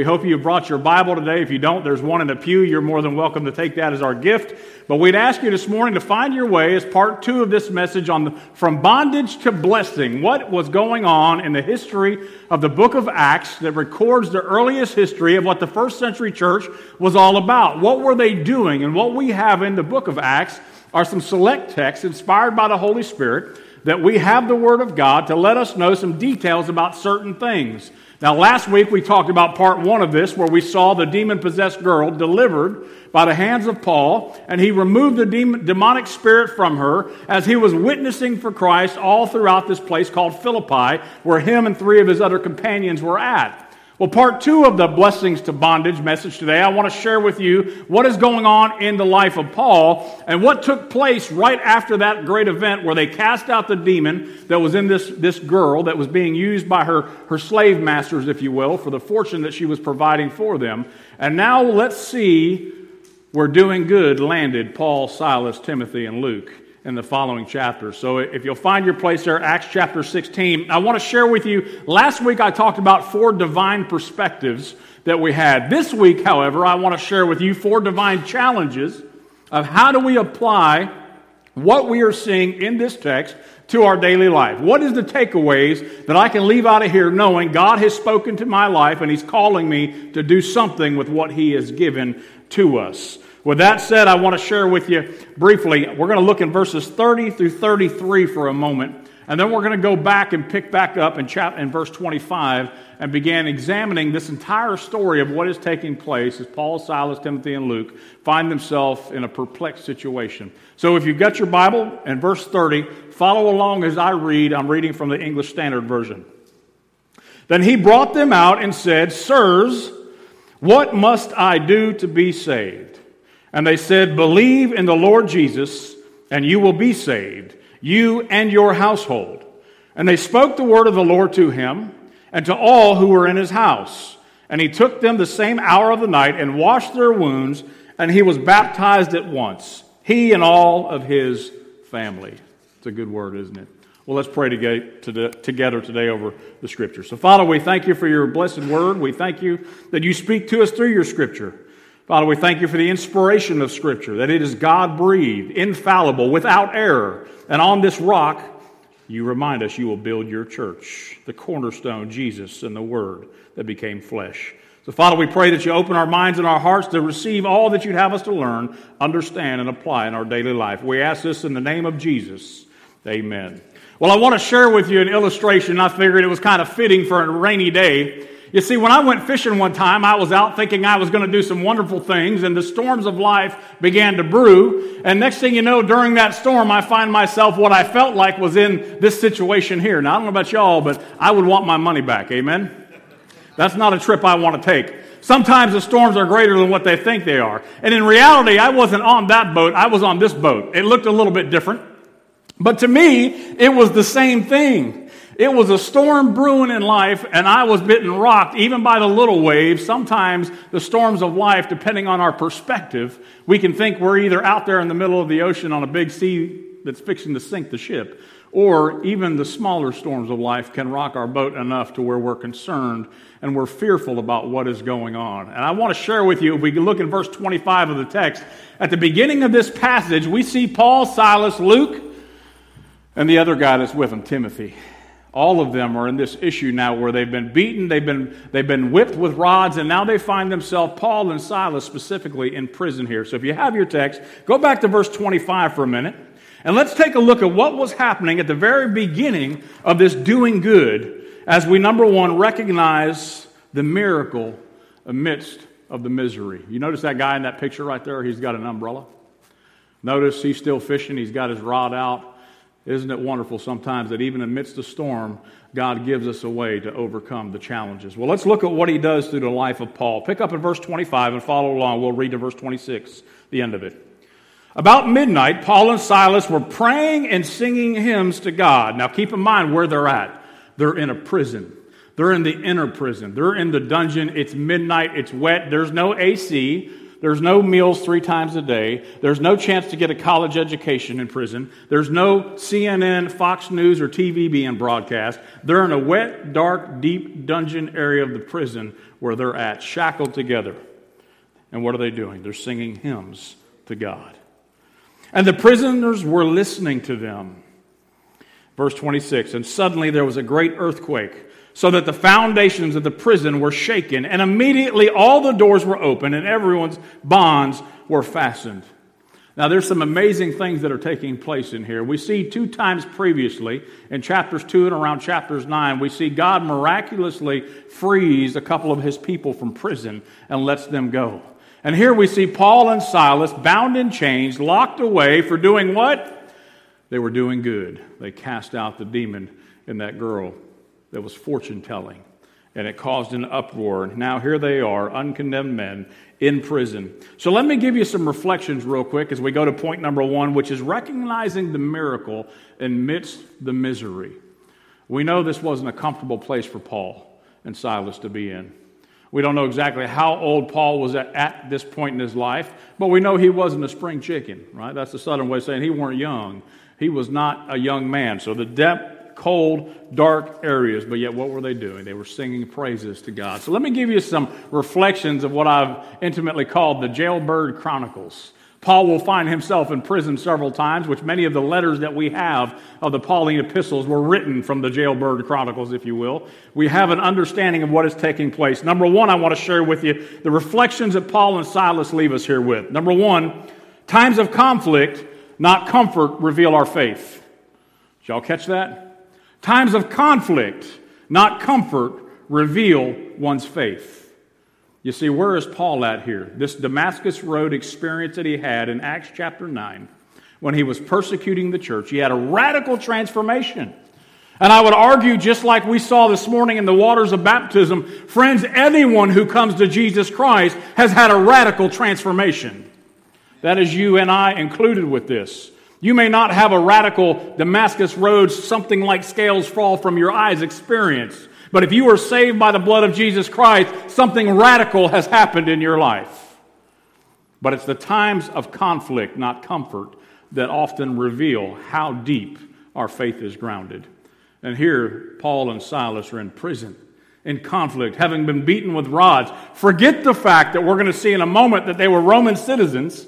We hope you brought your Bible today. If you don't, there's one in the pew. You're more than welcome to take that as our gift. But we'd ask you this morning to find your way as part two of this message on the, from bondage to blessing. What was going on in the history of the book of Acts that records the earliest history of what the first century church was all about? What were they doing? And what we have in the book of Acts are some select texts inspired by the Holy Spirit that we have the Word of God to let us know some details about certain things. Now, last week we talked about part one of this, where we saw the demon possessed girl delivered by the hands of Paul, and he removed the demon, demonic spirit from her as he was witnessing for Christ all throughout this place called Philippi, where him and three of his other companions were at. Well, part two of the blessings to bondage message today, I want to share with you what is going on in the life of Paul and what took place right after that great event where they cast out the demon that was in this, this girl that was being used by her, her slave masters, if you will, for the fortune that she was providing for them. And now let's see where doing good landed Paul, Silas, Timothy, and Luke in the following chapter. So if you'll find your place there, Acts chapter 16, I want to share with you. Last week I talked about four divine perspectives that we had. This week, however, I want to share with you four divine challenges of how do we apply what we are seeing in this text to our daily life. What is the takeaways that I can leave out of here knowing God has spoken to my life and He's calling me to do something with what He has given to us? With that said, I want to share with you briefly. We're going to look in verses 30 through 33 for a moment, and then we're going to go back and pick back up in, chap- in verse 25 and begin examining this entire story of what is taking place as Paul, Silas, Timothy, and Luke find themselves in a perplexed situation. So if you've got your Bible in verse 30, follow along as I read. I'm reading from the English Standard Version. Then he brought them out and said, Sirs, what must I do to be saved? And they said, Believe in the Lord Jesus, and you will be saved, you and your household. And they spoke the word of the Lord to him and to all who were in his house. And he took them the same hour of the night and washed their wounds, and he was baptized at once, he and all of his family. It's a good word, isn't it? Well, let's pray together today over the scripture. So, Father, we thank you for your blessed word. We thank you that you speak to us through your scripture. Father, we thank you for the inspiration of Scripture, that it is God breathed, infallible, without error. And on this rock, you remind us you will build your church, the cornerstone, Jesus, and the Word that became flesh. So, Father, we pray that you open our minds and our hearts to receive all that you'd have us to learn, understand, and apply in our daily life. We ask this in the name of Jesus. Amen. Well, I want to share with you an illustration. I figured it was kind of fitting for a rainy day. You see, when I went fishing one time, I was out thinking I was going to do some wonderful things, and the storms of life began to brew. And next thing you know, during that storm, I find myself what I felt like was in this situation here. Now, I don't know about y'all, but I would want my money back. Amen? That's not a trip I want to take. Sometimes the storms are greater than what they think they are. And in reality, I wasn't on that boat, I was on this boat. It looked a little bit different. But to me, it was the same thing. It was a storm brewing in life, and I was bitten rocked even by the little waves. Sometimes the storms of life, depending on our perspective, we can think we're either out there in the middle of the ocean on a big sea that's fixing to sink the ship, or even the smaller storms of life can rock our boat enough to where we're concerned and we're fearful about what is going on. And I want to share with you, if we look in verse 25 of the text, at the beginning of this passage, we see Paul, Silas, Luke, and the other guy that's with him, Timothy. All of them are in this issue now where they've been beaten, they've been, they've been whipped with rods, and now they find themselves, Paul and Silas specifically, in prison here. So if you have your text, go back to verse 25 for a minute, and let's take a look at what was happening at the very beginning of this doing good as we, number one, recognize the miracle amidst of the misery. You notice that guy in that picture right there? He's got an umbrella. Notice he's still fishing, he's got his rod out. Isn't it wonderful sometimes that even amidst the storm, God gives us a way to overcome the challenges? Well, let's look at what he does through the life of Paul. Pick up in verse 25 and follow along. We'll read to verse 26, the end of it. About midnight, Paul and Silas were praying and singing hymns to God. Now, keep in mind where they're at. They're in a prison. They're in the inner prison. They're in the dungeon. It's midnight. It's wet. There's no AC. There's no meals three times a day. There's no chance to get a college education in prison. There's no CNN, Fox News, or TV being broadcast. They're in a wet, dark, deep dungeon area of the prison where they're at, shackled together. And what are they doing? They're singing hymns to God. And the prisoners were listening to them. Verse 26 And suddenly there was a great earthquake so that the foundations of the prison were shaken, and immediately all the doors were open and everyone's bonds were fastened. Now, there's some amazing things that are taking place in here. We see two times previously, in chapters 2 and around chapters 9, we see God miraculously frees a couple of his people from prison and lets them go. And here we see Paul and Silas bound in chains, locked away for doing what? They were doing good. They cast out the demon in that girl that was fortune telling, and it caused an uproar. Now here they are, uncondemned men in prison. So let me give you some reflections real quick as we go to point number one, which is recognizing the miracle amidst the misery. We know this wasn't a comfortable place for Paul and Silas to be in. We don't know exactly how old Paul was at, at, this point in his life, but we know he wasn't a spring chicken, right? That's the southern way of saying he weren't young. He was not a young man. So the depth cold, dark areas, but yet what were they doing? They were singing praises to God. So let me give you some reflections of what I've intimately called the jailbird chronicles. Paul will find himself in prison several times, which many of the letters that we have of the Pauline epistles were written from the jailbird chronicles, if you will. We have an understanding of what is taking place. Number one, I want to share with you the reflections that Paul and Silas leave us here with. Number one, times of conflict, not comfort, reveal our faith. Did y'all catch that? Times of conflict, not comfort, reveal one's faith. You see, where is Paul at here? This Damascus Road experience that he had in Acts chapter 9 when he was persecuting the church, he had a radical transformation. And I would argue, just like we saw this morning in the waters of baptism, friends, anyone who comes to Jesus Christ has had a radical transformation. That is you and I included with this. You may not have a radical Damascus Road, something like scales fall from your eyes experience. But if you are saved by the blood of Jesus Christ, something radical has happened in your life. But it's the times of conflict, not comfort, that often reveal how deep our faith is grounded. And here, Paul and Silas are in prison, in conflict, having been beaten with rods. Forget the fact that we're going to see in a moment that they were Roman citizens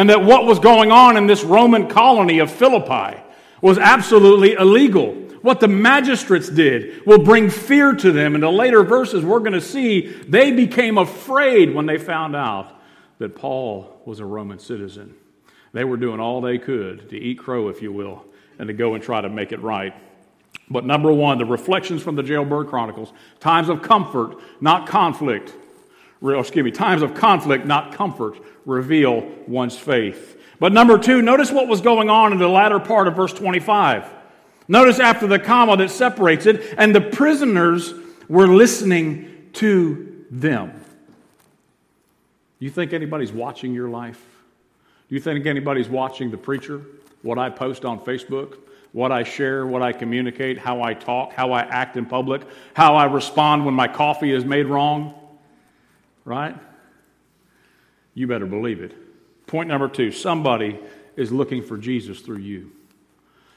and that what was going on in this Roman colony of Philippi was absolutely illegal. What the magistrates did will bring fear to them. In the later verses, we're going to see they became afraid when they found out that Paul was a Roman citizen. They were doing all they could to eat crow, if you will, and to go and try to make it right. But number one, the reflections from the jailbird chronicles times of comfort, not conflict. Excuse me, times of conflict, not comfort, reveal one's faith. But number two, notice what was going on in the latter part of verse 25. Notice after the comma that separates it, and the prisoners were listening to them. You think anybody's watching your life? Do you think anybody's watching the preacher? What I post on Facebook? What I share, what I communicate, how I talk, how I act in public, how I respond when my coffee is made wrong? Right? You better believe it. Point number two somebody is looking for Jesus through you.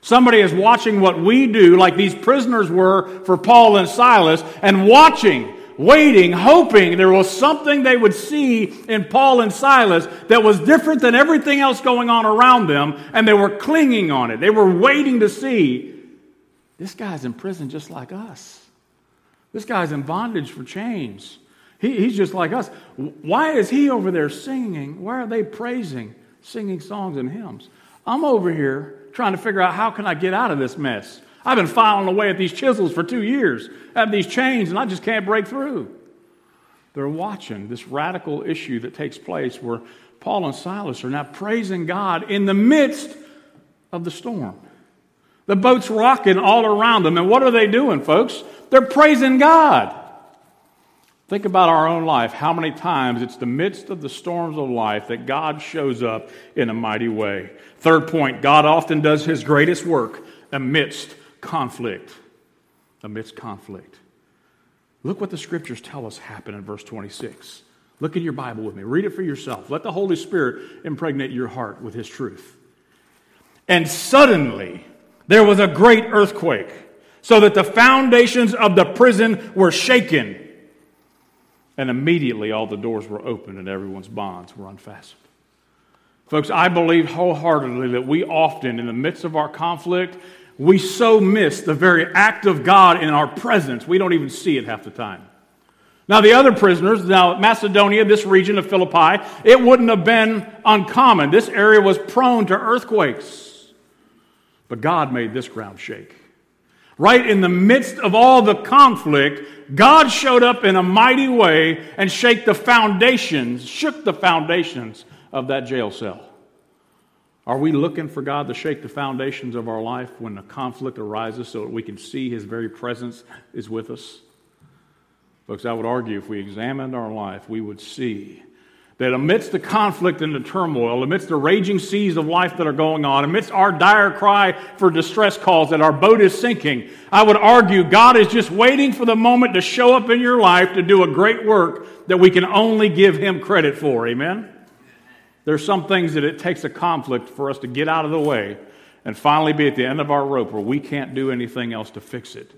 Somebody is watching what we do, like these prisoners were for Paul and Silas, and watching, waiting, hoping there was something they would see in Paul and Silas that was different than everything else going on around them, and they were clinging on it. They were waiting to see this guy's in prison just like us. This guy's in bondage for chains. He, he's just like us. Why is he over there singing? Why are they praising, singing songs and hymns? I'm over here trying to figure out how can I get out of this mess. I've been filing away at these chisels for two years, have these chains, and I just can't break through. They're watching this radical issue that takes place where Paul and Silas are now praising God in the midst of the storm. The boat's rocking all around them. And what are they doing, folks? They're praising God. Think about our own life. How many times it's the midst of the storms of life that God shows up in a mighty way. Third point God often does his greatest work amidst conflict. Amidst conflict. Look what the scriptures tell us happened in verse 26. Look in your Bible with me. Read it for yourself. Let the Holy Spirit impregnate your heart with His truth. And suddenly there was a great earthquake, so that the foundations of the prison were shaken. And immediately all the doors were opened and everyone's bonds were unfastened. Folks, I believe wholeheartedly that we often, in the midst of our conflict, we so miss the very act of God in our presence, we don't even see it half the time. Now, the other prisoners, now Macedonia, this region of Philippi, it wouldn't have been uncommon. This area was prone to earthquakes. But God made this ground shake. Right in the midst of all the conflict, God showed up in a mighty way and shake the foundations, shook the foundations of that jail cell. Are we looking for God to shake the foundations of our life when a conflict arises so that we can see His very presence is with us? Folks, I would argue if we examined our life, we would see that amidst the conflict and the turmoil, amidst the raging seas of life that are going on, amidst our dire cry for distress calls that our boat is sinking, I would argue God is just waiting for the moment to show up in your life to do a great work that we can only give Him credit for. Amen? There's some things that it takes a conflict for us to get out of the way and finally be at the end of our rope where we can't do anything else to fix it.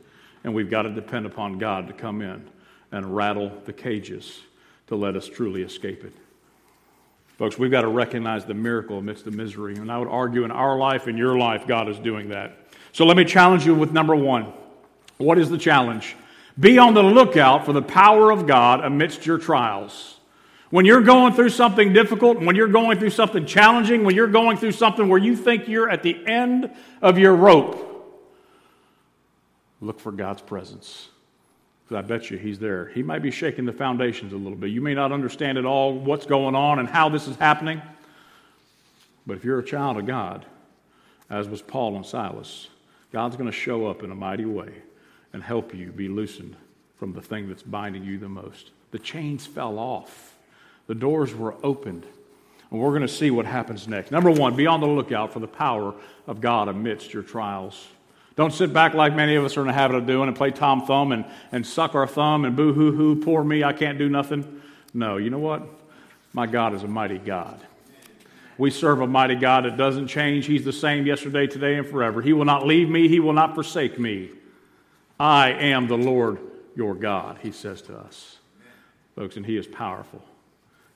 And we've got to depend upon God to come in and rattle the cages to let us truly escape it. Folks, we've got to recognize the miracle amidst the misery. And I would argue in our life, in your life, God is doing that. So let me challenge you with number one. What is the challenge? Be on the lookout for the power of God amidst your trials. When you're going through something difficult, when you're going through something challenging, when you're going through something where you think you're at the end of your rope, look for God's presence. Because I bet you he's there. He might be shaking the foundations a little bit. You may not understand at all what's going on and how this is happening. But if you're a child of God, as was Paul and Silas, God's going to show up in a mighty way and help you be loosened from the thing that's binding you the most. The chains fell off, the doors were opened. And we're going to see what happens next. Number one, be on the lookout for the power of God amidst your trials. Don't sit back like many of us are in the habit of doing and play Tom Thumb and, and suck our thumb and boo hoo hoo, poor me, I can't do nothing. No, you know what? My God is a mighty God. We serve a mighty God that doesn't change. He's the same yesterday, today, and forever. He will not leave me, He will not forsake me. I am the Lord your God, He says to us. Folks, and He is powerful.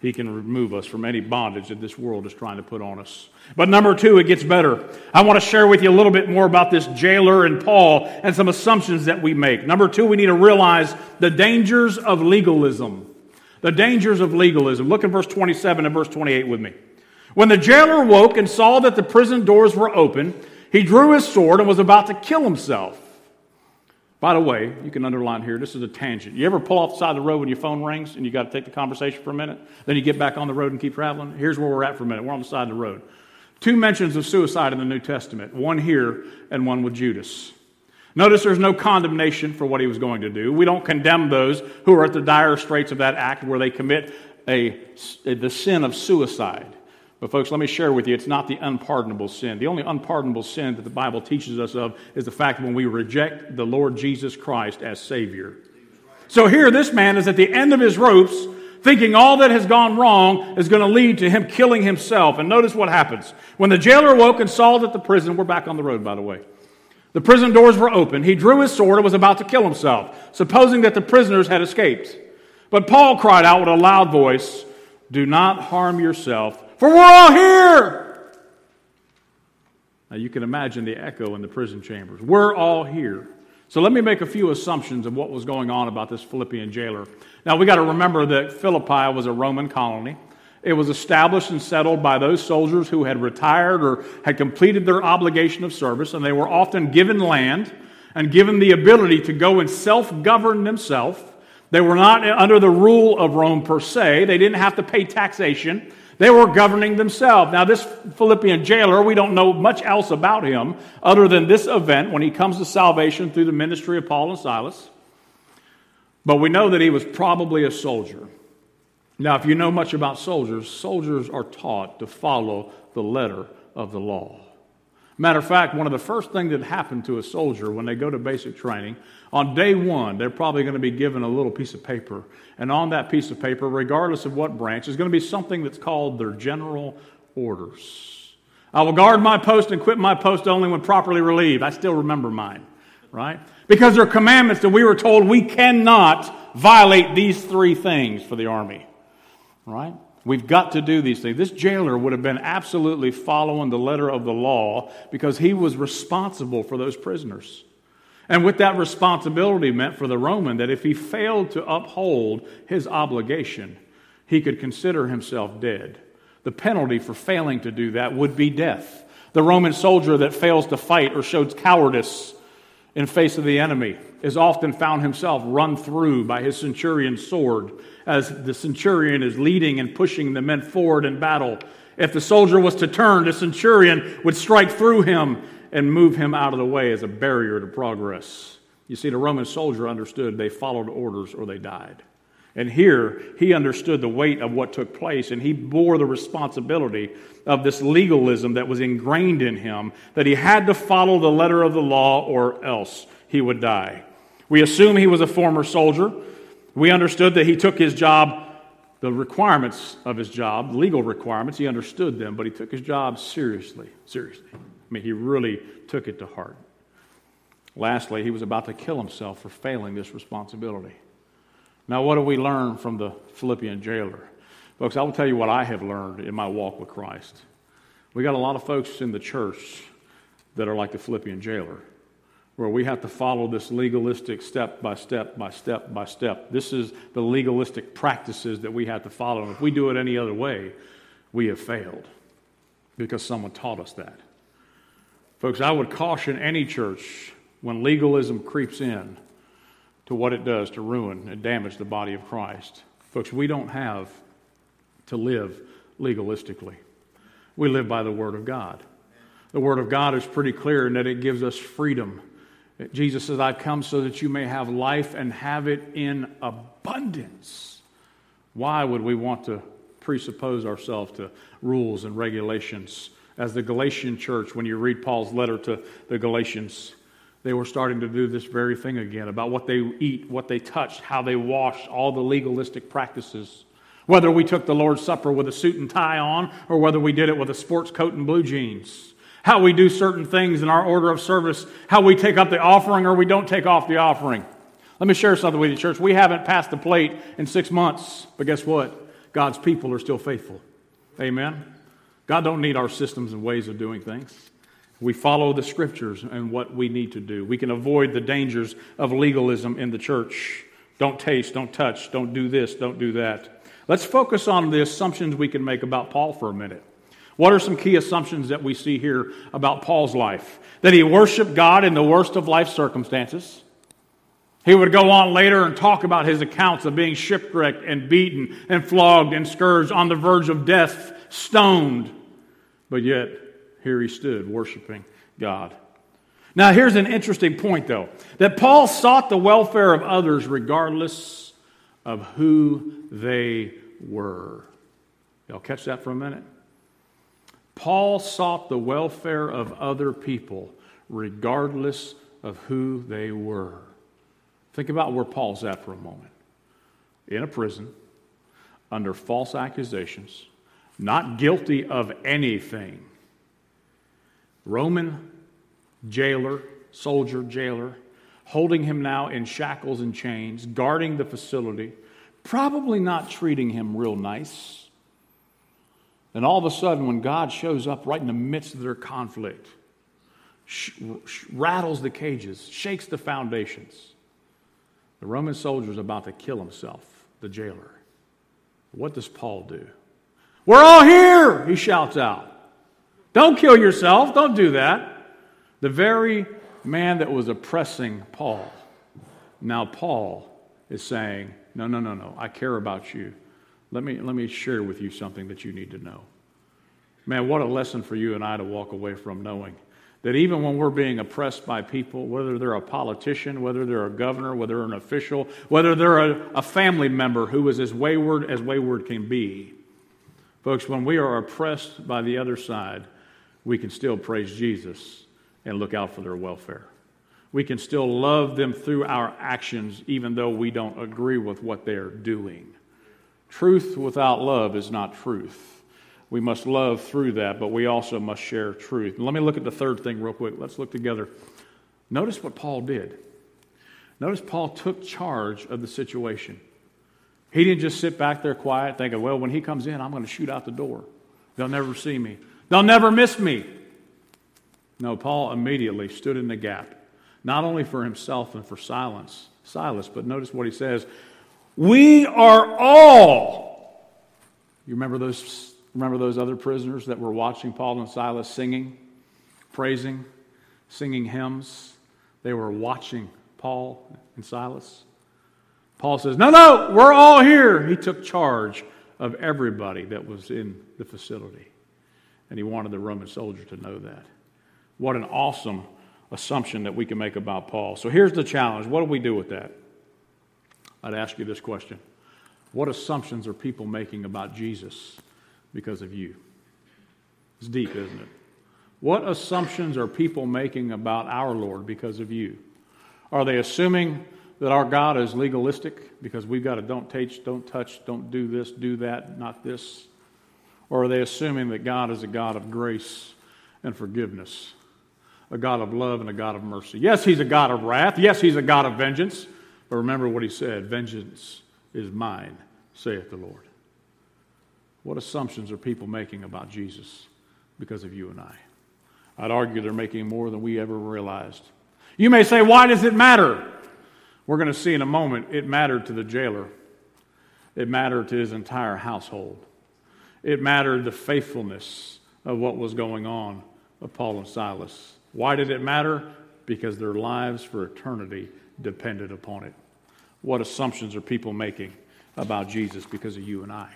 He can remove us from any bondage that this world is trying to put on us. But number two, it gets better. I want to share with you a little bit more about this jailer and Paul and some assumptions that we make. Number two, we need to realize the dangers of legalism. The dangers of legalism. Look at verse 27 and verse 28 with me. When the jailer woke and saw that the prison doors were open, he drew his sword and was about to kill himself. By the way, you can underline here, this is a tangent. You ever pull off the side of the road when your phone rings and you got to take the conversation for a minute? Then you get back on the road and keep traveling? Here's where we're at for a minute. We're on the side of the road. Two mentions of suicide in the New Testament, one here and one with Judas. Notice there's no condemnation for what he was going to do. We don't condemn those who are at the dire straits of that act where they commit a, the sin of suicide. But, folks, let me share with you it's not the unpardonable sin. The only unpardonable sin that the Bible teaches us of is the fact that when we reject the Lord Jesus Christ as Savior. So, here, this man is at the end of his ropes, thinking all that has gone wrong is going to lead to him killing himself. And notice what happens. When the jailer awoke and saw that the prison, we're back on the road, by the way. The prison doors were open. He drew his sword and was about to kill himself, supposing that the prisoners had escaped. But Paul cried out with a loud voice, Do not harm yourself for we're all here. Now you can imagine the echo in the prison chambers. We're all here. So let me make a few assumptions of what was going on about this Philippian jailer. Now we got to remember that Philippi was a Roman colony. It was established and settled by those soldiers who had retired or had completed their obligation of service, and they were often given land and given the ability to go and self govern themselves. They were not under the rule of Rome per se, they didn't have to pay taxation. They were governing themselves. Now, this Philippian jailer, we don't know much else about him other than this event when he comes to salvation through the ministry of Paul and Silas. But we know that he was probably a soldier. Now, if you know much about soldiers, soldiers are taught to follow the letter of the law. Matter of fact, one of the first things that happened to a soldier when they go to basic training, on day one, they're probably going to be given a little piece of paper. And on that piece of paper, regardless of what branch, is going to be something that's called their general orders. I will guard my post and quit my post only when properly relieved. I still remember mine, right? Because there are commandments that we were told we cannot violate these three things for the army, right? We've got to do these things. This jailer would have been absolutely following the letter of the law because he was responsible for those prisoners. And with that responsibility meant for the Roman that if he failed to uphold his obligation, he could consider himself dead. The penalty for failing to do that would be death. The Roman soldier that fails to fight or shows cowardice in face of the enemy is often found himself run through by his centurion's sword as the centurion is leading and pushing the men forward in battle. If the soldier was to turn, the centurion would strike through him and move him out of the way as a barrier to progress. You see, the Roman soldier understood they followed orders or they died. And here, he understood the weight of what took place, and he bore the responsibility of this legalism that was ingrained in him, that he had to follow the letter of the law or else he would die. We assume he was a former soldier. We understood that he took his job, the requirements of his job, legal requirements, he understood them, but he took his job seriously. Seriously. I mean, he really took it to heart. Lastly, he was about to kill himself for failing this responsibility. Now, what do we learn from the Philippian jailer? Folks, I will tell you what I have learned in my walk with Christ. We got a lot of folks in the church that are like the Philippian jailer where we have to follow this legalistic step by step by step by step. This is the legalistic practices that we have to follow. And if we do it any other way, we have failed because someone taught us that. Folks, I would caution any church when legalism creeps in to what it does to ruin and damage the body of Christ. Folks, we don't have to live legalistically. We live by the Word of God. The Word of God is pretty clear in that it gives us freedom Jesus says, I've come so that you may have life and have it in abundance. Why would we want to presuppose ourselves to rules and regulations? As the Galatian church, when you read Paul's letter to the Galatians, they were starting to do this very thing again about what they eat, what they touched, how they washed, all the legalistic practices. Whether we took the Lord's Supper with a suit and tie on, or whether we did it with a sports coat and blue jeans how we do certain things in our order of service, how we take up the offering or we don't take off the offering. Let me share something with you, church. We haven't passed the plate in six months, but guess what? God's people are still faithful. Amen. God don't need our systems and ways of doing things. We follow the scriptures and what we need to do. We can avoid the dangers of legalism in the church. Don't taste, don't touch, don't do this, don't do that. Let's focus on the assumptions we can make about Paul for a minute. What are some key assumptions that we see here about Paul's life? That he worshiped God in the worst of life circumstances. He would go on later and talk about his accounts of being shipwrecked and beaten and flogged and scourged on the verge of death, stoned. But yet, here he stood worshiping God. Now, here's an interesting point, though that Paul sought the welfare of others regardless of who they were. Y'all catch that for a minute? Paul sought the welfare of other people regardless of who they were. Think about where Paul's at for a moment. In a prison, under false accusations, not guilty of anything. Roman jailer, soldier, jailer, holding him now in shackles and chains, guarding the facility, probably not treating him real nice. And all of a sudden, when God shows up right in the midst of their conflict, sh- sh- rattles the cages, shakes the foundations, the Roman soldier is about to kill himself, the jailer. What does Paul do? We're all here, he shouts out. Don't kill yourself. Don't do that. The very man that was oppressing Paul, now Paul is saying, No, no, no, no. I care about you. Let me, let me share with you something that you need to know. Man, what a lesson for you and I to walk away from knowing that even when we're being oppressed by people, whether they're a politician, whether they're a governor, whether they're an official, whether they're a, a family member who is as wayward as wayward can be, folks, when we are oppressed by the other side, we can still praise Jesus and look out for their welfare. We can still love them through our actions, even though we don't agree with what they are doing. Truth without love is not truth. We must love through that, but we also must share truth. let me look at the third thing real quick. Let's look together. Notice what Paul did. Notice Paul took charge of the situation. He didn't just sit back there quiet thinking, well, when he comes in, I'm going to shoot out the door. They'll never see me, they'll never miss me. No, Paul immediately stood in the gap, not only for himself and for silence, Silas, but notice what he says. We are all. You remember those, remember those other prisoners that were watching Paul and Silas singing, praising, singing hymns? They were watching Paul and Silas. Paul says, No, no, we're all here. He took charge of everybody that was in the facility. And he wanted the Roman soldier to know that. What an awesome assumption that we can make about Paul. So here's the challenge what do we do with that? I'd ask you this question What assumptions are people making about Jesus because of you? It's deep, isn't it? What assumptions are people making about our Lord because of you? Are they assuming that our God is legalistic because we've got to don't touch, don't touch, don't do this, do that, not this? Or are they assuming that God is a God of grace and forgiveness, a God of love and a God of mercy? Yes, He's a God of wrath. Yes, He's a God of vengeance. But remember what He said vengeance is mine, saith the Lord. What assumptions are people making about Jesus because of you and I? I'd argue they're making more than we ever realized. You may say, why does it matter? We're going to see in a moment, it mattered to the jailer. It mattered to his entire household. It mattered the faithfulness of what was going on of Paul and Silas. Why did it matter? Because their lives for eternity depended upon it. What assumptions are people making about Jesus because of you and I?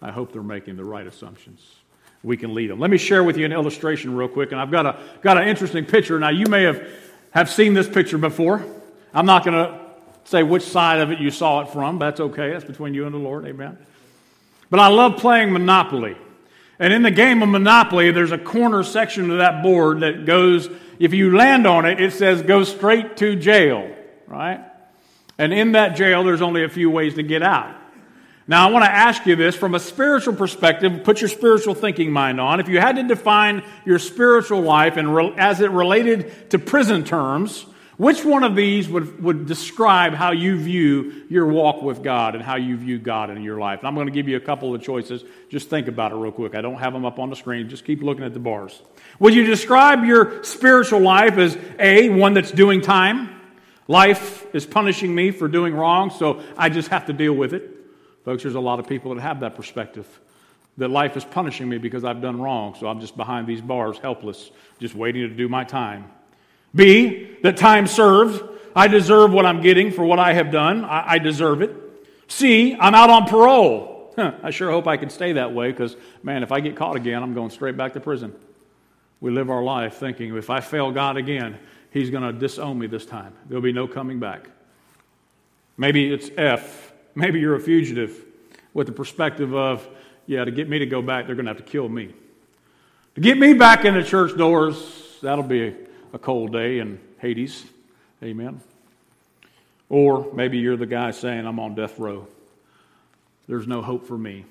I hope they're making the right assumptions. We can lead them. Let me share with you an illustration real quick, and I've got, a, got an interesting picture. Now, you may have, have seen this picture before. I'm not going to say which side of it you saw it from. That's okay. That's between you and the Lord. Amen. But I love playing Monopoly. And in the game of Monopoly, there's a corner section of that board that goes, if you land on it, it says go straight to jail, right? And in that jail, there's only a few ways to get out. Now, I want to ask you this from a spiritual perspective, put your spiritual thinking mind on. If you had to define your spiritual life and re- as it related to prison terms, which one of these would, would describe how you view your walk with God and how you view God in your life? And I'm going to give you a couple of choices. Just think about it real quick. I don't have them up on the screen. Just keep looking at the bars. Would you describe your spiritual life as A, one that's doing time? Life is punishing me for doing wrong, so I just have to deal with it. Folks, there's a lot of people that have that perspective. That life is punishing me because I've done wrong, so I'm just behind these bars, helpless, just waiting to do my time. B, that time served. I deserve what I'm getting for what I have done. I, I deserve it. C, I'm out on parole. Huh, I sure hope I can stay that way because, man, if I get caught again, I'm going straight back to prison. We live our life thinking if I fail God again, He's going to disown me this time. There'll be no coming back. Maybe it's F. Maybe you're a fugitive with the perspective of, yeah, to get me to go back, they're going to have to kill me. To get me back in the church doors, that'll be a cold day in Hades. Amen. Or maybe you're the guy saying, I'm on death row. There's no hope for me.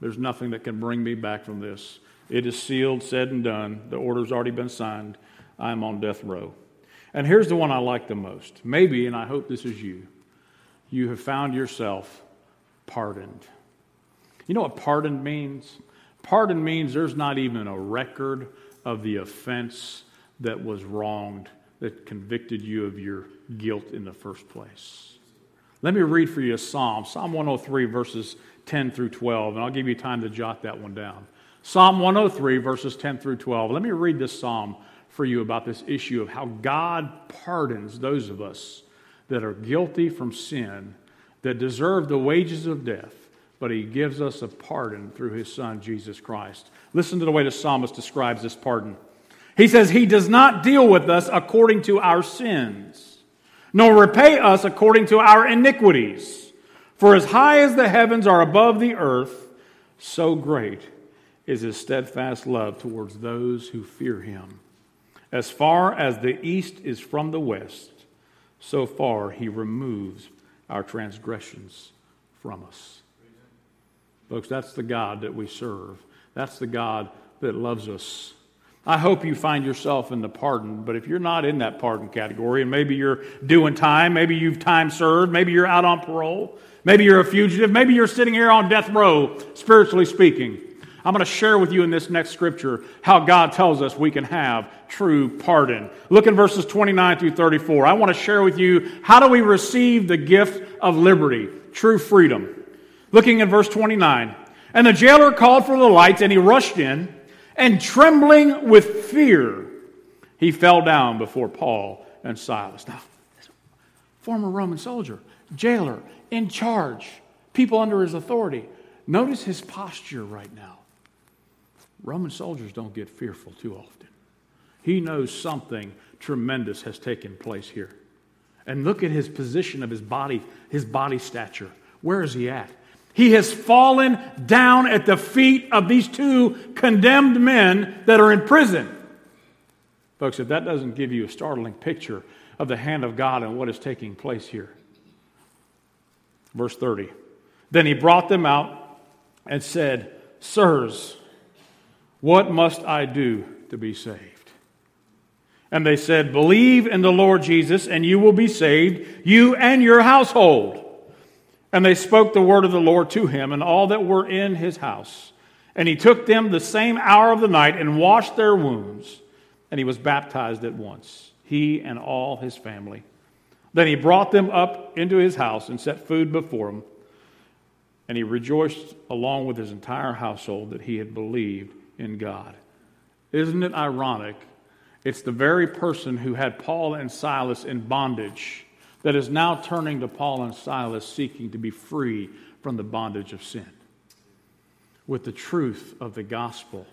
There's nothing that can bring me back from this. It is sealed, said, and done. The order's already been signed. I'm on death row. And here's the one I like the most. Maybe, and I hope this is you, you have found yourself pardoned. You know what pardon means? Pardon means there's not even a record of the offense that was wronged, that convicted you of your guilt in the first place. Let me read for you a psalm, Psalm 103, verses 10 through 12, and I'll give you time to jot that one down. Psalm 103, verses 10 through 12. Let me read this psalm for you about this issue of how God pardons those of us that are guilty from sin, that deserve the wages of death, but He gives us a pardon through His Son, Jesus Christ. Listen to the way the psalmist describes this pardon. He says, He does not deal with us according to our sins, nor repay us according to our iniquities. For as high as the heavens are above the earth, so great is his steadfast love towards those who fear him. As far as the east is from the west, so far he removes our transgressions from us. Folks, that's the God that we serve. That's the God that loves us. I hope you find yourself in the pardon, but if you're not in that pardon category, and maybe you're doing time, maybe you've time served, maybe you're out on parole, maybe you're a fugitive, maybe you're sitting here on death row, spiritually speaking, I'm going to share with you in this next scripture how God tells us we can have true pardon. Look in verses 29 through 34. I want to share with you how do we receive the gift of liberty, true freedom. Looking at verse 29. And the jailer called for the lights, and he rushed in, and trembling with fear, he fell down before Paul and Silas. Now, former Roman soldier, jailer, in charge, people under his authority. Notice his posture right now. Roman soldiers don't get fearful too often. He knows something tremendous has taken place here. And look at his position of his body, his body stature. Where is he at? He has fallen down at the feet of these two condemned men that are in prison. Folks, if that doesn't give you a startling picture of the hand of God and what is taking place here. Verse 30. Then he brought them out and said, Sirs, what must I do to be saved? And they said, Believe in the Lord Jesus, and you will be saved, you and your household. And they spoke the word of the Lord to him and all that were in his house. And he took them the same hour of the night and washed their wounds. And he was baptized at once, he and all his family. Then he brought them up into his house and set food before them. And he rejoiced along with his entire household that he had believed in God. Isn't it ironic? It's the very person who had Paul and Silas in bondage that is now turning to Paul and Silas seeking to be free from the bondage of sin. With the truth of the gospel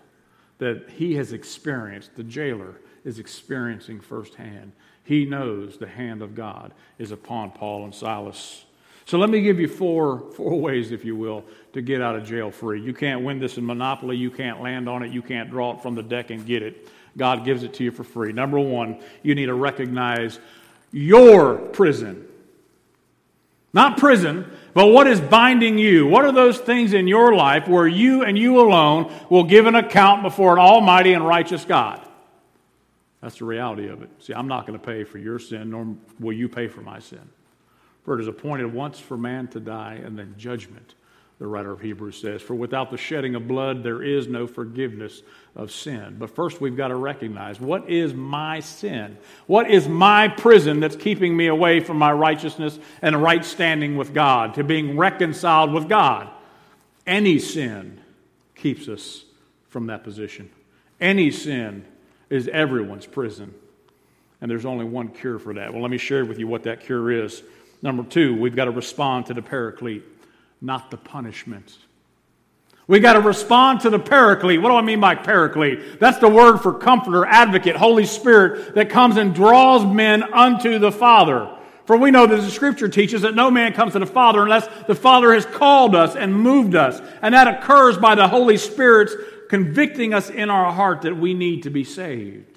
that he has experienced, the jailer is experiencing firsthand. He knows the hand of God is upon Paul and Silas. So let me give you four, four ways, if you will, to get out of jail free. You can't win this in Monopoly. You can't land on it. You can't draw it from the deck and get it. God gives it to you for free. Number one, you need to recognize your prison. Not prison, but what is binding you? What are those things in your life where you and you alone will give an account before an almighty and righteous God? That's the reality of it. See, I'm not going to pay for your sin, nor will you pay for my sin. For it is appointed once for man to die, and then judgment, the writer of Hebrews says. For without the shedding of blood, there is no forgiveness of sin. But first, we've got to recognize what is my sin? What is my prison that's keeping me away from my righteousness and right standing with God, to being reconciled with God? Any sin keeps us from that position. Any sin is everyone's prison. And there's only one cure for that. Well, let me share with you what that cure is. Number two, we've got to respond to the paraclete, not the punishment. We got to respond to the paraclete. What do I mean by paraclete? That's the word for comforter, advocate, Holy Spirit that comes and draws men unto the Father. For we know that the scripture teaches that no man comes to the Father unless the Father has called us and moved us. And that occurs by the Holy Spirit's convicting us in our heart that we need to be saved.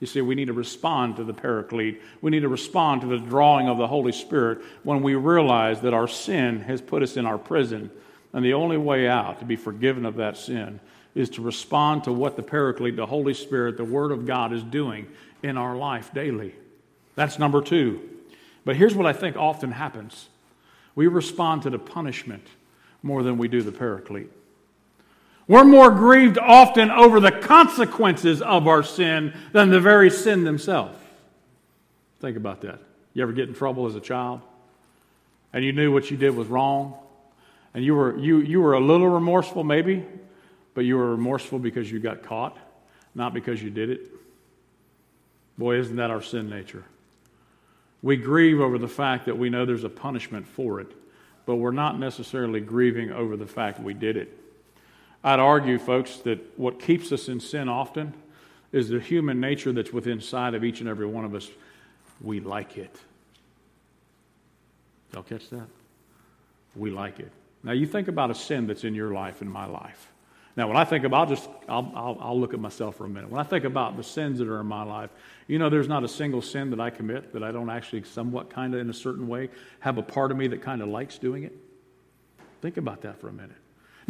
You see, we need to respond to the paraclete. We need to respond to the drawing of the Holy Spirit when we realize that our sin has put us in our prison. And the only way out to be forgiven of that sin is to respond to what the paraclete, the Holy Spirit, the Word of God is doing in our life daily. That's number two. But here's what I think often happens we respond to the punishment more than we do the paraclete. We're more grieved often over the consequences of our sin than the very sin themselves. Think about that. You ever get in trouble as a child? And you knew what you did was wrong? And you were, you, you were a little remorseful, maybe, but you were remorseful because you got caught, not because you did it? Boy, isn't that our sin nature? We grieve over the fact that we know there's a punishment for it, but we're not necessarily grieving over the fact we did it. I'd argue, folks, that what keeps us in sin often is the human nature that's within inside of each and every one of us. We like it. Y'all catch that? We like it. Now, you think about a sin that's in your life and my life. Now, when I think about, I'll just I'll, I'll, I'll look at myself for a minute. When I think about the sins that are in my life, you know, there's not a single sin that I commit that I don't actually, somewhat, kind of, in a certain way, have a part of me that kind of likes doing it. Think about that for a minute.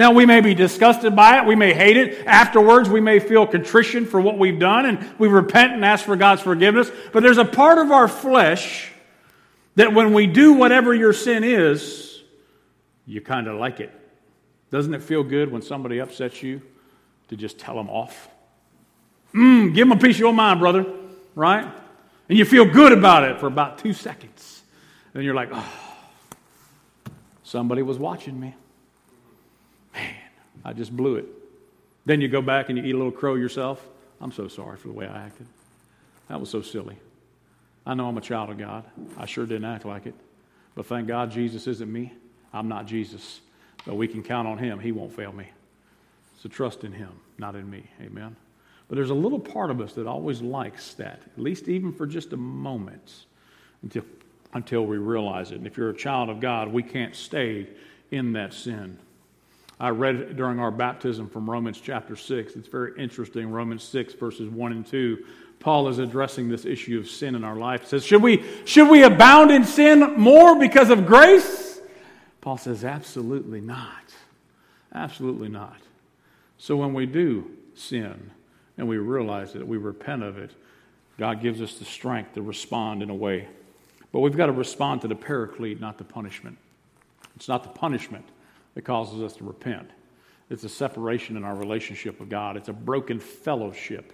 Now, we may be disgusted by it. We may hate it. Afterwards, we may feel contrition for what we've done and we repent and ask for God's forgiveness. But there's a part of our flesh that when we do whatever your sin is, you kind of like it. Doesn't it feel good when somebody upsets you to just tell them off? Mm, give them a piece of your mind, brother, right? And you feel good about it for about two seconds. And you're like, oh, somebody was watching me. Man, I just blew it. Then you go back and you eat a little crow yourself. I'm so sorry for the way I acted. That was so silly. I know I'm a child of God. I sure didn't act like it. But thank God Jesus isn't me. I'm not Jesus. But we can count on Him. He won't fail me. So trust in Him, not in me. Amen. But there's a little part of us that always likes that, at least even for just a moment, until, until we realize it. And if you're a child of God, we can't stay in that sin. I read during our baptism from Romans chapter 6. It's very interesting. Romans 6, verses 1 and 2. Paul is addressing this issue of sin in our life. He says, should we, should we abound in sin more because of grace? Paul says, Absolutely not. Absolutely not. So when we do sin and we realize it, we repent of it, God gives us the strength to respond in a way. But we've got to respond to the paraclete, not the punishment. It's not the punishment that causes us to repent. It's a separation in our relationship with God. It's a broken fellowship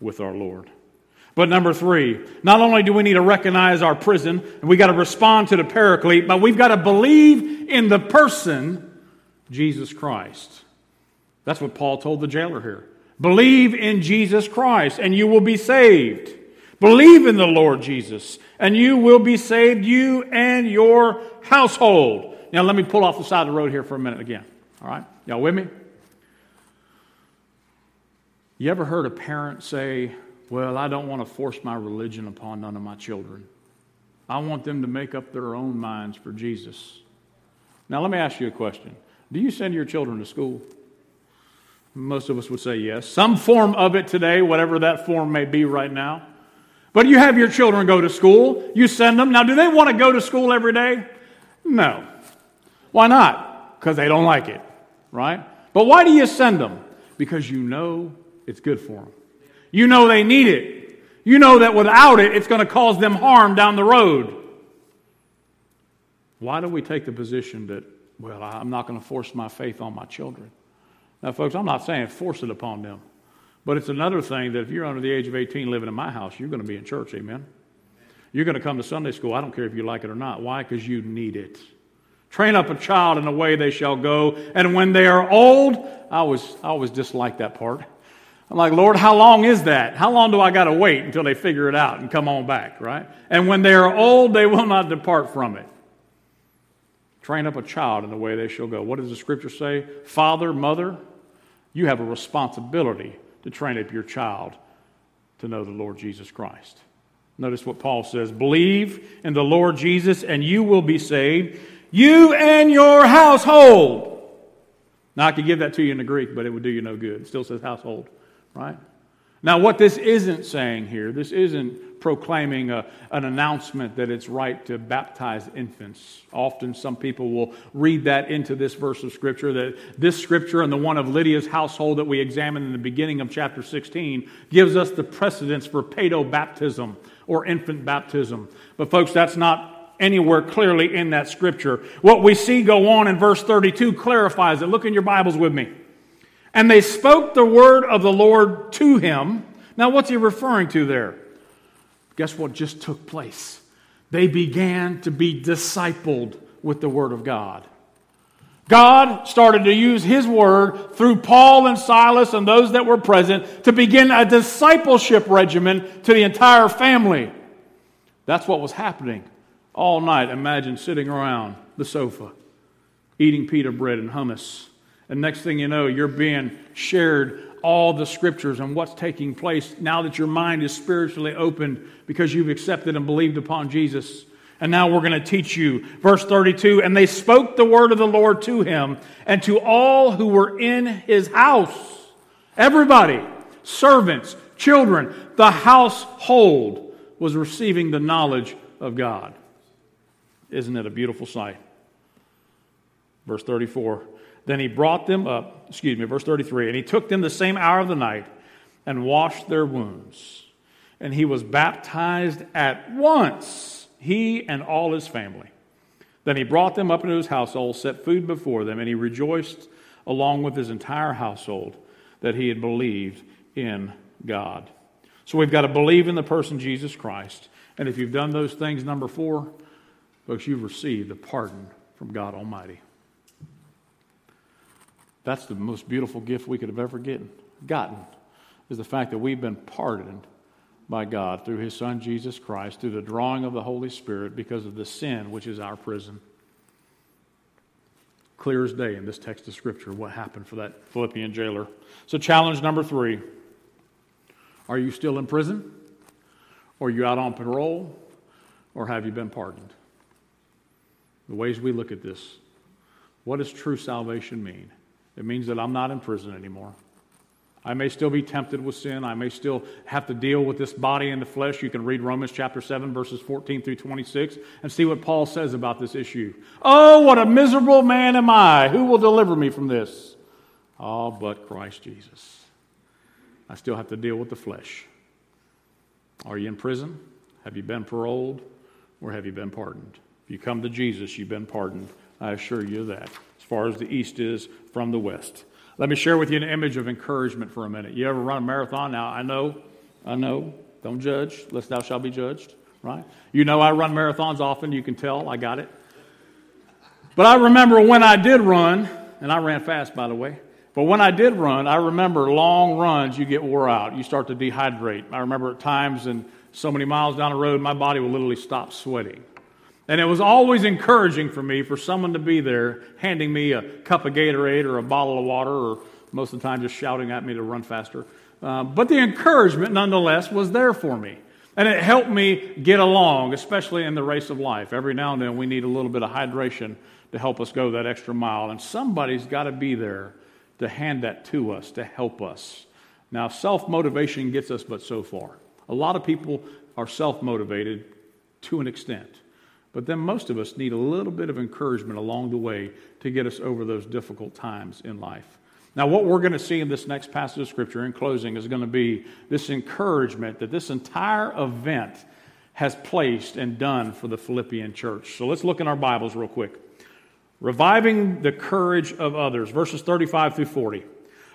with our Lord. But number three, not only do we need to recognize our prison and we got to respond to the paraclete, but we've got to believe in the person, Jesus Christ. That's what Paul told the jailer here. Believe in Jesus Christ and you will be saved. Believe in the Lord Jesus and you will be saved, you and your household. Now, let me pull off the side of the road here for a minute again. All right? Y'all with me? You ever heard a parent say, well, I don't want to force my religion upon none of my children. I want them to make up their own minds for Jesus. Now, let me ask you a question Do you send your children to school? Most of us would say yes. Some form of it today, whatever that form may be right now. But you have your children go to school, you send them. Now, do they want to go to school every day? No. Why not? Because they don't like it, right? But why do you send them? Because you know it's good for them. You know they need it. You know that without it, it's going to cause them harm down the road. Why do we take the position that, well, I'm not going to force my faith on my children? Now, folks, I'm not saying force it upon them. But it's another thing that if you're under the age of 18 living in my house, you're going to be in church, amen? You're going to come to Sunday school. I don't care if you like it or not. Why? Because you need it. Train up a child in the way they shall go. And when they are old, I always, I always dislike that part. I'm like, Lord, how long is that? How long do I got to wait until they figure it out and come on back, right? And when they are old, they will not depart from it. Train up a child in the way they shall go. What does the scripture say? Father, mother, you have a responsibility to train up your child to know the Lord Jesus Christ. Notice what Paul says Believe in the Lord Jesus, and you will be saved, you and your household. Now, I could give that to you in the Greek, but it would do you no good. It still says household right? Now, what this isn't saying here, this isn't proclaiming a, an announcement that it's right to baptize infants. Often, some people will read that into this verse of Scripture, that this Scripture and the one of Lydia's household that we examined in the beginning of chapter 16 gives us the precedence for paedo baptism or infant baptism. But, folks, that's not anywhere clearly in that Scripture. What we see go on in verse 32 clarifies it. Look in your Bibles with me. And they spoke the word of the Lord to him. Now, what's he referring to there? Guess what just took place? They began to be discipled with the word of God. God started to use his word through Paul and Silas and those that were present to begin a discipleship regimen to the entire family. That's what was happening all night. Imagine sitting around the sofa, eating pita bread and hummus and next thing you know, you're being shared all the scriptures and what's taking place now that your mind is spiritually opened because you've accepted and believed upon Jesus. And now we're going to teach you. Verse 32 And they spoke the word of the Lord to him and to all who were in his house. Everybody, servants, children, the household was receiving the knowledge of God. Isn't it a beautiful sight? Verse 34 Then he brought them up, excuse me, verse 33 And he took them the same hour of the night and washed their wounds. And he was baptized at once, he and all his family. Then he brought them up into his household, set food before them, and he rejoiced along with his entire household that he had believed in God. So we've got to believe in the person Jesus Christ. And if you've done those things, number four, folks, you've received the pardon from God Almighty. That's the most beautiful gift we could have ever gotten, gotten, is the fact that we've been pardoned by God through His Son Jesus Christ, through the drawing of the Holy Spirit because of the sin which is our prison. Clear as day in this text of Scripture what happened for that Philippian jailer. So, challenge number three are you still in prison? Or are you out on parole? Or have you been pardoned? The ways we look at this. What does true salvation mean? It means that I'm not in prison anymore. I may still be tempted with sin. I may still have to deal with this body and the flesh. You can read Romans chapter 7, verses 14 through 26, and see what Paul says about this issue. Oh, what a miserable man am I! Who will deliver me from this? Oh, but Christ Jesus. I still have to deal with the flesh. Are you in prison? Have you been paroled? Or have you been pardoned? If you come to Jesus, you've been pardoned. I assure you that, as far as the east is from the west. Let me share with you an image of encouragement for a minute. You ever run a marathon? Now, I know, I know, don't judge, lest thou shalt be judged, right? You know I run marathons often, you can tell, I got it. But I remember when I did run, and I ran fast, by the way. But when I did run, I remember long runs, you get wore out. You start to dehydrate. I remember at times, and so many miles down the road, my body would literally stop sweating. And it was always encouraging for me for someone to be there handing me a cup of Gatorade or a bottle of water, or most of the time just shouting at me to run faster. Uh, but the encouragement, nonetheless, was there for me. And it helped me get along, especially in the race of life. Every now and then we need a little bit of hydration to help us go that extra mile. And somebody's got to be there to hand that to us, to help us. Now, self motivation gets us but so far. A lot of people are self motivated to an extent, but then most of us need a little bit of encouragement along the way to get us over those difficult times in life. Now, what we're going to see in this next passage of Scripture in closing is going to be this encouragement that this entire event has placed and done for the Philippian church. So let's look in our Bibles real quick reviving the courage of others. Verses 35 through 40.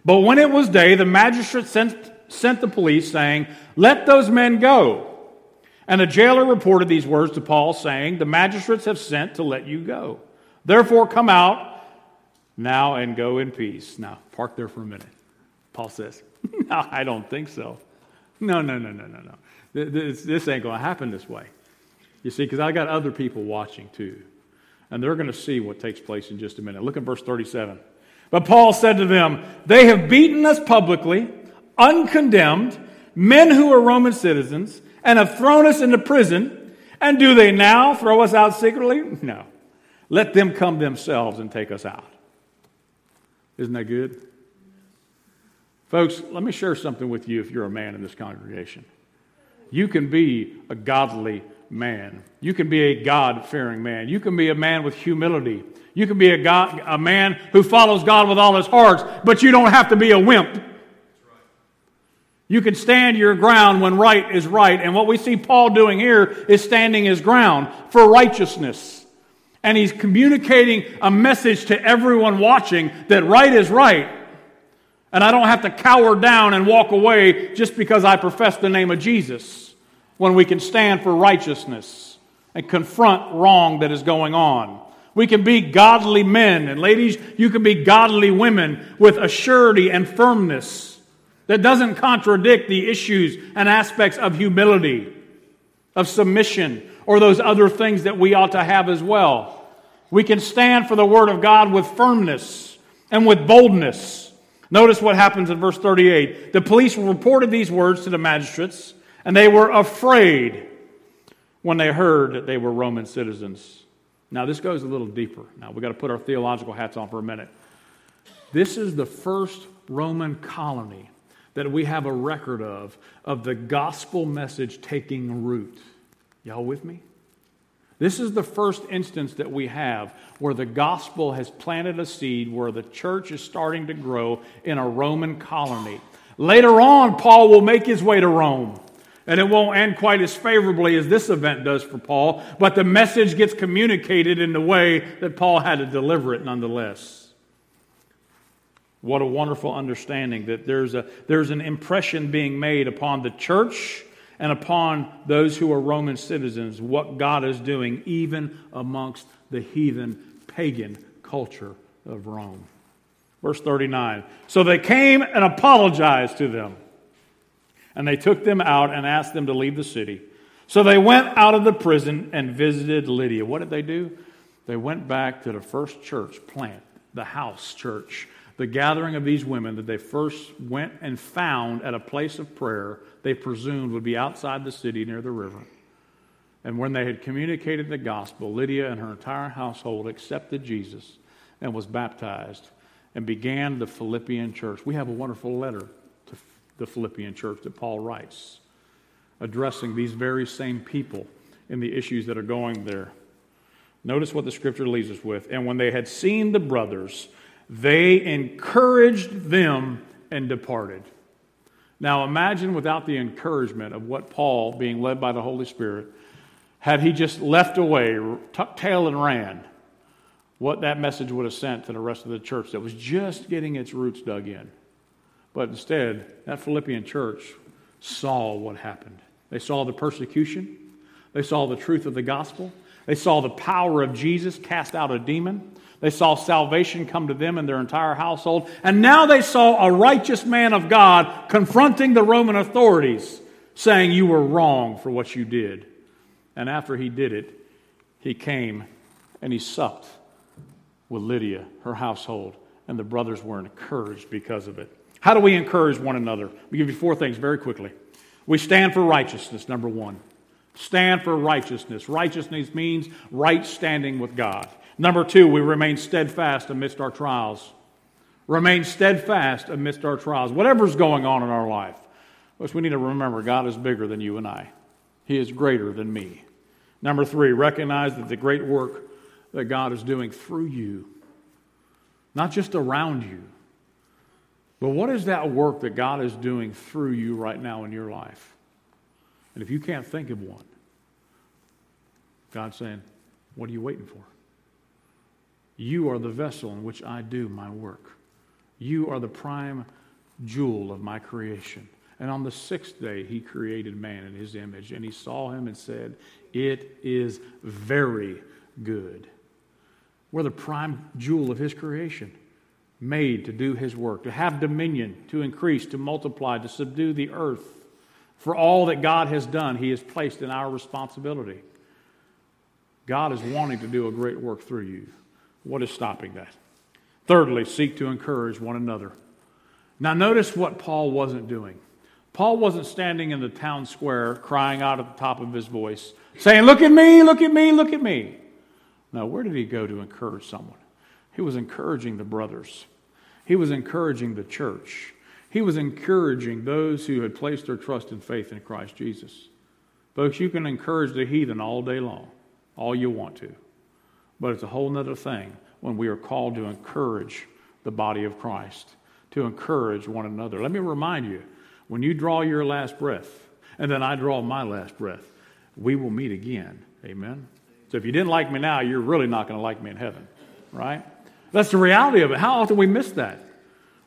But when it was day, the magistrate sent, sent the police, saying, Let those men go. And the jailer reported these words to Paul, saying, The magistrates have sent to let you go. Therefore, come out now and go in peace. Now, park there for a minute. Paul says, No, I don't think so. No, no, no, no, no, no. This, this ain't going to happen this way. You see, because I got other people watching too and they're going to see what takes place in just a minute. Look at verse 37. But Paul said to them, They have beaten us publicly, uncondemned, men who are Roman citizens, and have thrown us into prison. And do they now throw us out secretly? No. Let them come themselves and take us out. Isn't that good? Folks, let me share something with you if you're a man in this congregation. You can be a godly man. You can be a God fearing man. You can be a man with humility. You can be a, God, a man who follows God with all his heart, but you don't have to be a wimp. You can stand your ground when right is right. And what we see Paul doing here is standing his ground for righteousness. And he's communicating a message to everyone watching that right is right. And I don't have to cower down and walk away just because I profess the name of Jesus when we can stand for righteousness and confront wrong that is going on. We can be godly men, and ladies, you can be godly women with a surety and firmness that doesn't contradict the issues and aspects of humility, of submission, or those other things that we ought to have as well. We can stand for the Word of God with firmness and with boldness. Notice what happens in verse 38. The police reported these words to the magistrates and they were afraid. when they heard that they were Roman citizens. Now, this goes a little deeper. Now, we've got to put our theological hats on for a minute. This is the first Roman colony that we have a record of, of the gospel message taking root. Y'all with me? This is the first instance that we have where the gospel has planted a seed, where the church is starting to grow in a Roman colony. Later on, Paul will make his way to Rome. And it won't end quite as favorably as this event does for Paul, but the message gets communicated in the way that Paul had to deliver it nonetheless. What a wonderful understanding that there's, a, there's an impression being made upon the church and upon those who are Roman citizens, what God is doing, even amongst the heathen pagan culture of Rome. Verse 39 So they came and apologized to them, and they took them out and asked them to leave the city. So they went out of the prison and visited Lydia. What did they do? They went back to the first church plant, the house church the gathering of these women that they first went and found at a place of prayer they presumed would be outside the city near the river. And when they had communicated the gospel, Lydia and her entire household accepted Jesus and was baptized and began the Philippian church. We have a wonderful letter to the Philippian church that Paul writes, addressing these very same people in the issues that are going there. Notice what the scripture leaves us with. And when they had seen the brothers, they encouraged them and departed. Now imagine without the encouragement of what Paul, being led by the Holy Spirit, had he just left away, tucked tail and ran, what that message would have sent to the rest of the church that was just getting its roots dug in. But instead, that Philippian church saw what happened. They saw the persecution, they saw the truth of the gospel, they saw the power of Jesus cast out a demon, they saw salvation come to them and their entire household. And now they saw a righteous man of God confronting the Roman authorities, saying, You were wrong for what you did. And after he did it, he came and he supped with Lydia, her household, and the brothers were encouraged because of it. How do we encourage one another? We give you four things very quickly. We stand for righteousness, number one. Stand for righteousness. Righteousness means right standing with God. Number two, we remain steadfast amidst our trials. Remain steadfast amidst our trials. Whatever's going on in our life, which we need to remember God is bigger than you and I, He is greater than me. Number three, recognize that the great work that God is doing through you, not just around you, but what is that work that God is doing through you right now in your life? And if you can't think of one, God's saying, What are you waiting for? You are the vessel in which I do my work. You are the prime jewel of my creation. And on the sixth day, he created man in his image. And he saw him and said, It is very good. We're the prime jewel of his creation, made to do his work, to have dominion, to increase, to multiply, to subdue the earth. For all that God has done, he has placed in our responsibility. God is wanting to do a great work through you. What is stopping that? Thirdly, seek to encourage one another. Now, notice what Paul wasn't doing. Paul wasn't standing in the town square crying out at the top of his voice, saying, Look at me, look at me, look at me. Now, where did he go to encourage someone? He was encouraging the brothers, he was encouraging the church, he was encouraging those who had placed their trust and faith in Christ Jesus. Folks, you can encourage the heathen all day long, all you want to. But it's a whole other thing when we are called to encourage the body of Christ, to encourage one another. Let me remind you when you draw your last breath, and then I draw my last breath, we will meet again. Amen? So if you didn't like me now, you're really not going to like me in heaven, right? That's the reality of it. How often we miss that?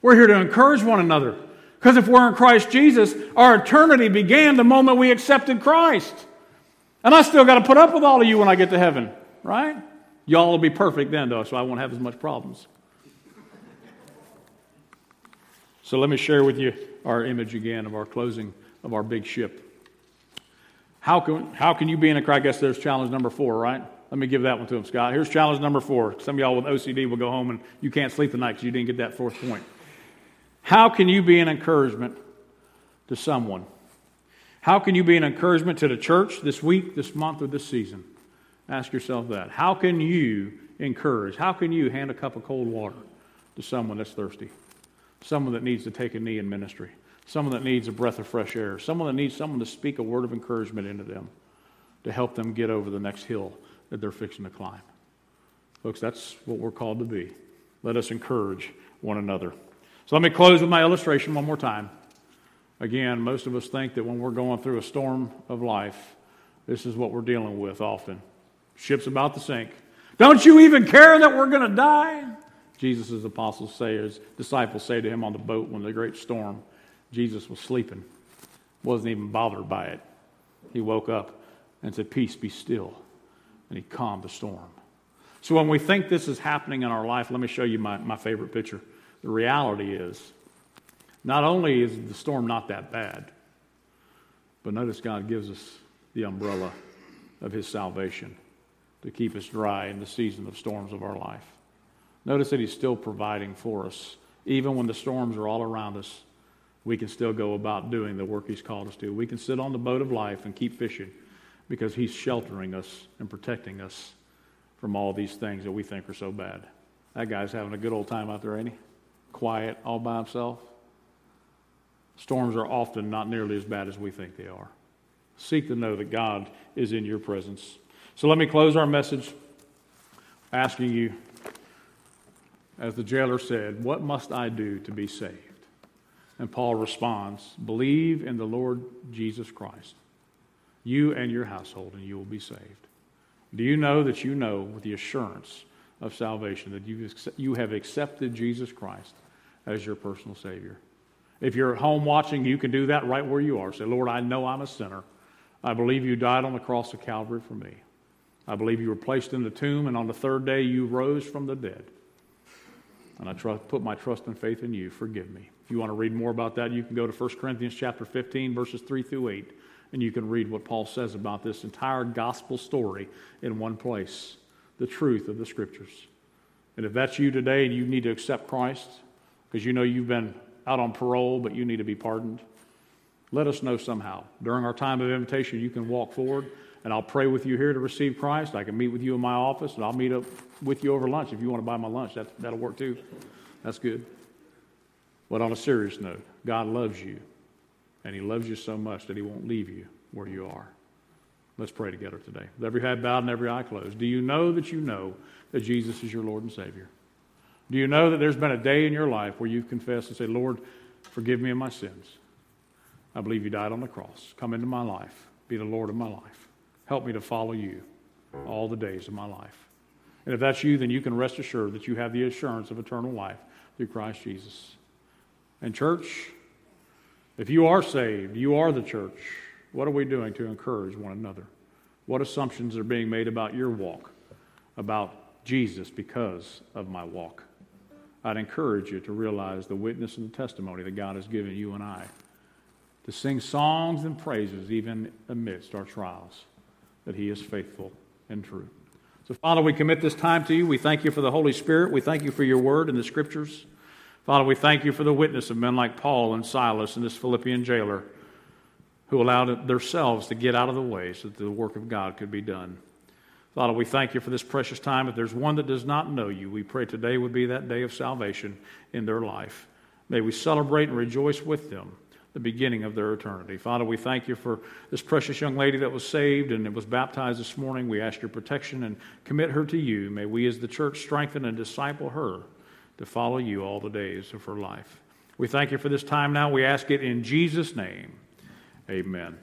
We're here to encourage one another. Because if we're in Christ Jesus, our eternity began the moment we accepted Christ. And I still got to put up with all of you when I get to heaven, right? Y'all will be perfect then, though, so I won't have as much problems. So let me share with you our image again of our closing of our big ship. How can, how can you be in a Christ? I guess there's challenge number four, right? Let me give that one to him, Scott. Here's challenge number four. Some of y'all with OCD will go home and you can't sleep tonight because you didn't get that fourth point. How can you be an encouragement to someone? How can you be an encouragement to the church this week, this month, or this season? Ask yourself that. How can you encourage? How can you hand a cup of cold water to someone that's thirsty? Someone that needs to take a knee in ministry? Someone that needs a breath of fresh air? Someone that needs someone to speak a word of encouragement into them to help them get over the next hill that they're fixing to climb? Folks, that's what we're called to be. Let us encourage one another. So let me close with my illustration one more time. Again, most of us think that when we're going through a storm of life, this is what we're dealing with often. Ship's about to sink. Don't you even care that we're going to die? Jesus' apostles say, his disciples say to him on the boat when the great storm, Jesus was sleeping, wasn't even bothered by it. He woke up and said, Peace, be still. And he calmed the storm. So when we think this is happening in our life, let me show you my, my favorite picture. The reality is, not only is the storm not that bad, but notice God gives us the umbrella of His salvation to keep us dry in the season of storms of our life. Notice that He's still providing for us. Even when the storms are all around us, we can still go about doing the work He's called us to. We can sit on the boat of life and keep fishing because He's sheltering us and protecting us from all these things that we think are so bad. That guy's having a good old time out there, ain't he? Quiet, all by himself. Storms are often not nearly as bad as we think they are. Seek to know that God is in your presence. So let me close our message asking you, as the jailer said, What must I do to be saved? And Paul responds, Believe in the Lord Jesus Christ, you and your household, and you will be saved. Do you know that you know with the assurance of salvation that you have accepted Jesus Christ as your personal Savior? If you're at home watching, you can do that right where you are. Say, Lord, I know I'm a sinner. I believe you died on the cross of Calvary for me. I believe you were placed in the tomb, and on the third day you rose from the dead. And I trust, put my trust and faith in you. Forgive me. If you want to read more about that, you can go to 1 Corinthians chapter 15, verses 3 through 8, and you can read what Paul says about this entire gospel story in one place the truth of the scriptures. And if that's you today and you need to accept Christ because you know you've been out on parole, but you need to be pardoned, let us know somehow. During our time of invitation, you can walk forward, and I'll pray with you here to receive Christ. I can meet with you in my office, and I'll meet up with you over lunch. If you want to buy my lunch, that, that'll work too. That's good. But on a serious note, God loves you, and He loves you so much that He won't leave you where you are. Let's pray together today. With every head bowed and every eye closed. Do you know that you know that Jesus is your Lord and Savior? Do you know that there's been a day in your life where you've confessed and said, Lord, forgive me of my sins? I believe you died on the cross. Come into my life. Be the Lord of my life. Help me to follow you all the days of my life. And if that's you, then you can rest assured that you have the assurance of eternal life through Christ Jesus. And, church, if you are saved, you are the church. What are we doing to encourage one another? What assumptions are being made about your walk, about Jesus because of my walk? I'd encourage you to realize the witness and the testimony that God has given you and I to sing songs and praises even amidst our trials, that He is faithful and true. So, Father, we commit this time to you. We thank you for the Holy Spirit. We thank you for your word and the scriptures. Father, we thank you for the witness of men like Paul and Silas and this Philippian jailer who allowed themselves to get out of the way so that the work of God could be done. Father, we thank you for this precious time. If there's one that does not know you, we pray today would be that day of salvation in their life. May we celebrate and rejoice with them the beginning of their eternity. Father, we thank you for this precious young lady that was saved and was baptized this morning. We ask your protection and commit her to you. May we as the church strengthen and disciple her to follow you all the days of her life. We thank you for this time now. We ask it in Jesus' name. Amen.